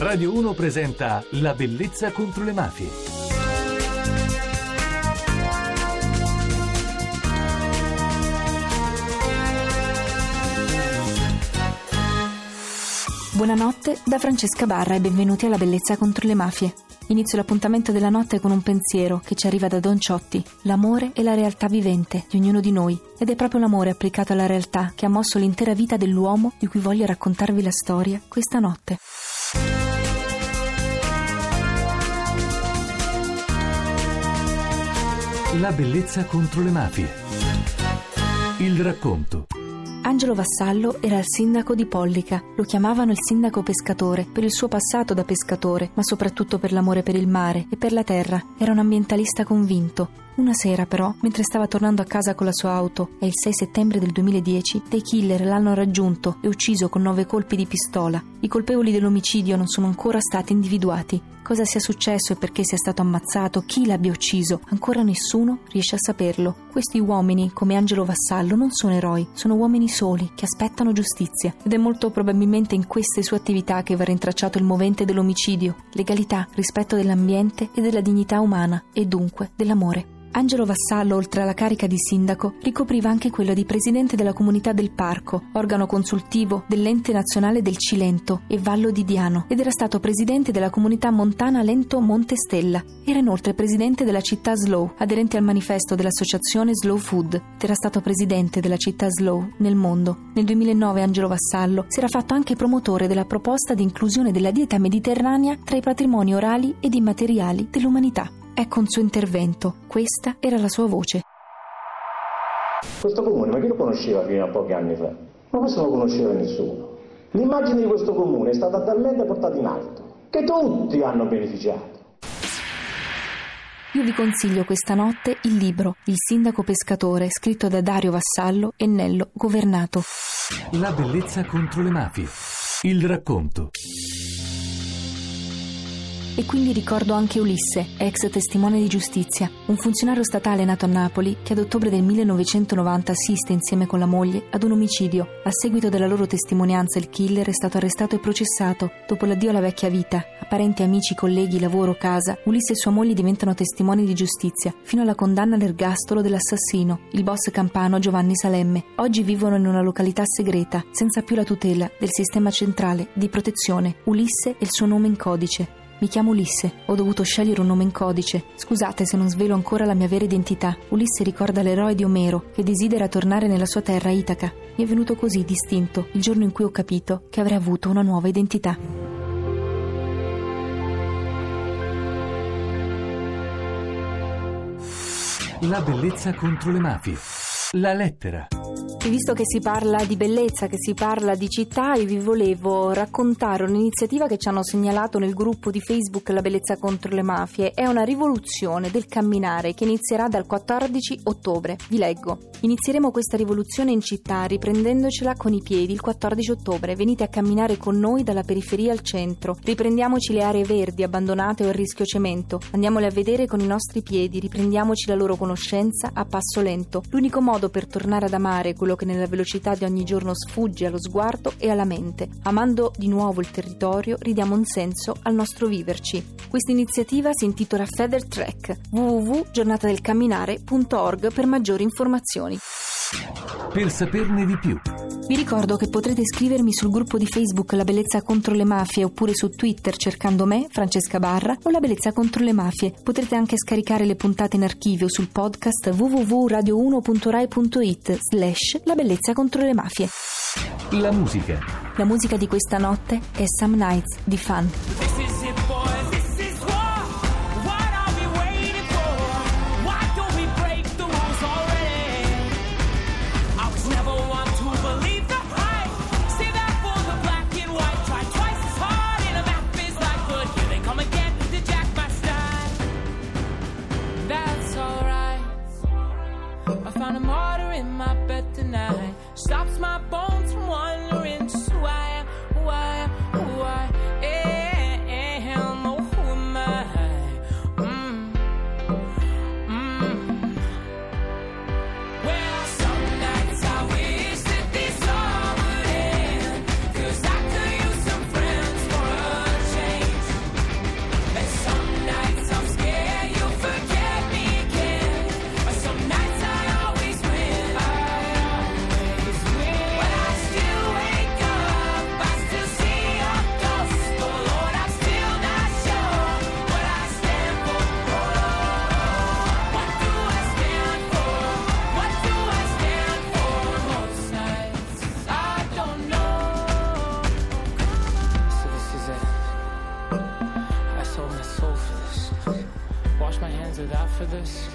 Radio 1 presenta La bellezza contro le mafie. Buonanotte da Francesca Barra e benvenuti alla Bellezza contro le mafie. Inizio l'appuntamento della notte con un pensiero che ci arriva da Don Ciotti, l'amore e la realtà vivente di ognuno di noi. Ed è proprio l'amore applicato alla realtà che ha mosso l'intera vita dell'uomo di cui voglio raccontarvi la storia questa notte. La bellezza contro le mafie. Il racconto. Angelo Vassallo era il sindaco di Pollica. Lo chiamavano il sindaco pescatore per il suo passato da pescatore, ma soprattutto per l'amore per il mare e per la terra. Era un ambientalista convinto. Una sera, però, mentre stava tornando a casa con la sua auto, è il 6 settembre del 2010, dei killer l'hanno raggiunto e ucciso con nove colpi di pistola. I colpevoli dell'omicidio non sono ancora stati individuati. Cosa sia successo e perché sia stato ammazzato, chi l'abbia ucciso, ancora nessuno riesce a saperlo. Questi uomini, come Angelo Vassallo, non sono eroi, sono uomini soli che aspettano giustizia. Ed è molto probabilmente in queste sue attività che va rintracciato il movente dell'omicidio, legalità, rispetto dell'ambiente e della dignità umana, e dunque dell'amore. Angelo Vassallo, oltre alla carica di sindaco, ricopriva anche quella di presidente della comunità del Parco, organo consultivo dell'Ente Nazionale del Cilento e Vallo di Diano, ed era stato presidente della comunità montana Lento Monte Stella. Era inoltre presidente della città Slow, aderente al manifesto dell'associazione Slow Food, ed era stato presidente della città Slow nel mondo. Nel 2009 Angelo Vassallo si era fatto anche promotore della proposta di inclusione della dieta mediterranea tra i patrimoni orali ed immateriali dell'umanità. Ecco un suo intervento. Questa era la sua voce. Questo comune, ma chi lo conosceva fino a pochi anni fa? Ma questo non lo conosceva nessuno. L'immagine di questo comune è stata talmente portata in alto che tutti hanno beneficiato. Io vi consiglio questa notte il libro Il sindaco pescatore, scritto da Dario Vassallo e Nello Governato. La bellezza contro le mafie. Il racconto. E quindi ricordo anche Ulisse, ex testimone di giustizia, un funzionario statale nato a Napoli che ad ottobre del 1990 assiste insieme con la moglie ad un omicidio. A seguito della loro testimonianza il killer è stato arrestato e processato. Dopo l'addio alla vecchia vita, a parenti, amici, colleghi, lavoro, casa, Ulisse e sua moglie diventano testimoni di giustizia, fino alla condanna all'ergastolo dell'assassino, il boss campano Giovanni Salemme. Oggi vivono in una località segreta, senza più la tutela del sistema centrale di protezione. Ulisse e il suo nome in codice. Mi chiamo Ulisse, ho dovuto scegliere un nome in codice. Scusate se non svelo ancora la mia vera identità. Ulisse ricorda l'eroe di Omero, che desidera tornare nella sua terra Itaca. Mi è venuto così distinto il giorno in cui ho capito che avrei avuto una nuova identità. La bellezza contro le mafie. La lettera. Visto che si parla di bellezza, che si parla di città, io vi volevo raccontare un'iniziativa che ci hanno segnalato nel gruppo di Facebook La bellezza contro le mafie. È una rivoluzione del camminare che inizierà dal 14 ottobre. Vi leggo. Inizieremo questa rivoluzione in città riprendendocela con i piedi il 14 ottobre. Venite a camminare con noi dalla periferia al centro. Riprendiamoci le aree verdi abbandonate o a rischio cemento. Andiamole a vedere con i nostri piedi, riprendiamoci la loro conoscenza a passo lento. L'unico modo per tornare ad amare quello che nella velocità di ogni giorno sfugge allo sguardo e alla mente. Amando di nuovo il territorio, ridiamo un senso al nostro viverci. Questa iniziativa si intitola Feather Track www.giornatadelcamminare.org per maggiori informazioni. Per saperne di più. Vi ricordo che potrete scrivermi sul gruppo di Facebook La Bellezza contro le Mafie oppure su Twitter cercando me, Francesca Barra, o La Bellezza contro le Mafie. Potrete anche scaricare le puntate in archivio sul podcast www.radio1.rai.it slash La Bellezza contro le Mafie. La musica. La musica di questa notte è Some Nights di Fun. In my bed tonight. Stops my bones from wandering. This?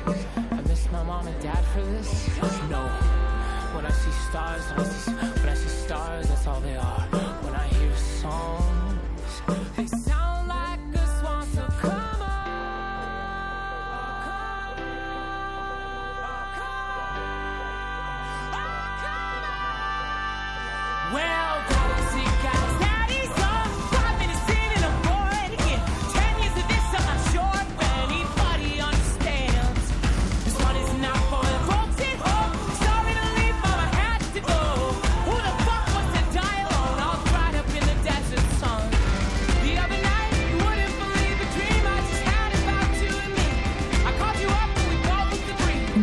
I miss my mom and dad for this? No. When I see stars, when I see, when I see stars, that's all they are. When I hear songs, they sound like a swan, so come on. Oh, oh, well,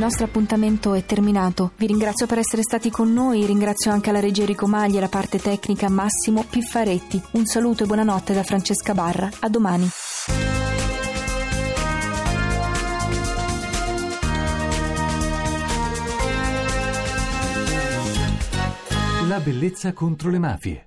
nostro appuntamento è terminato. Vi ringrazio per essere stati con noi, ringrazio anche la regia Enrico Magli e la parte tecnica Massimo Piffaretti. Un saluto e buonanotte da Francesca Barra. A domani. La bellezza contro le mafie.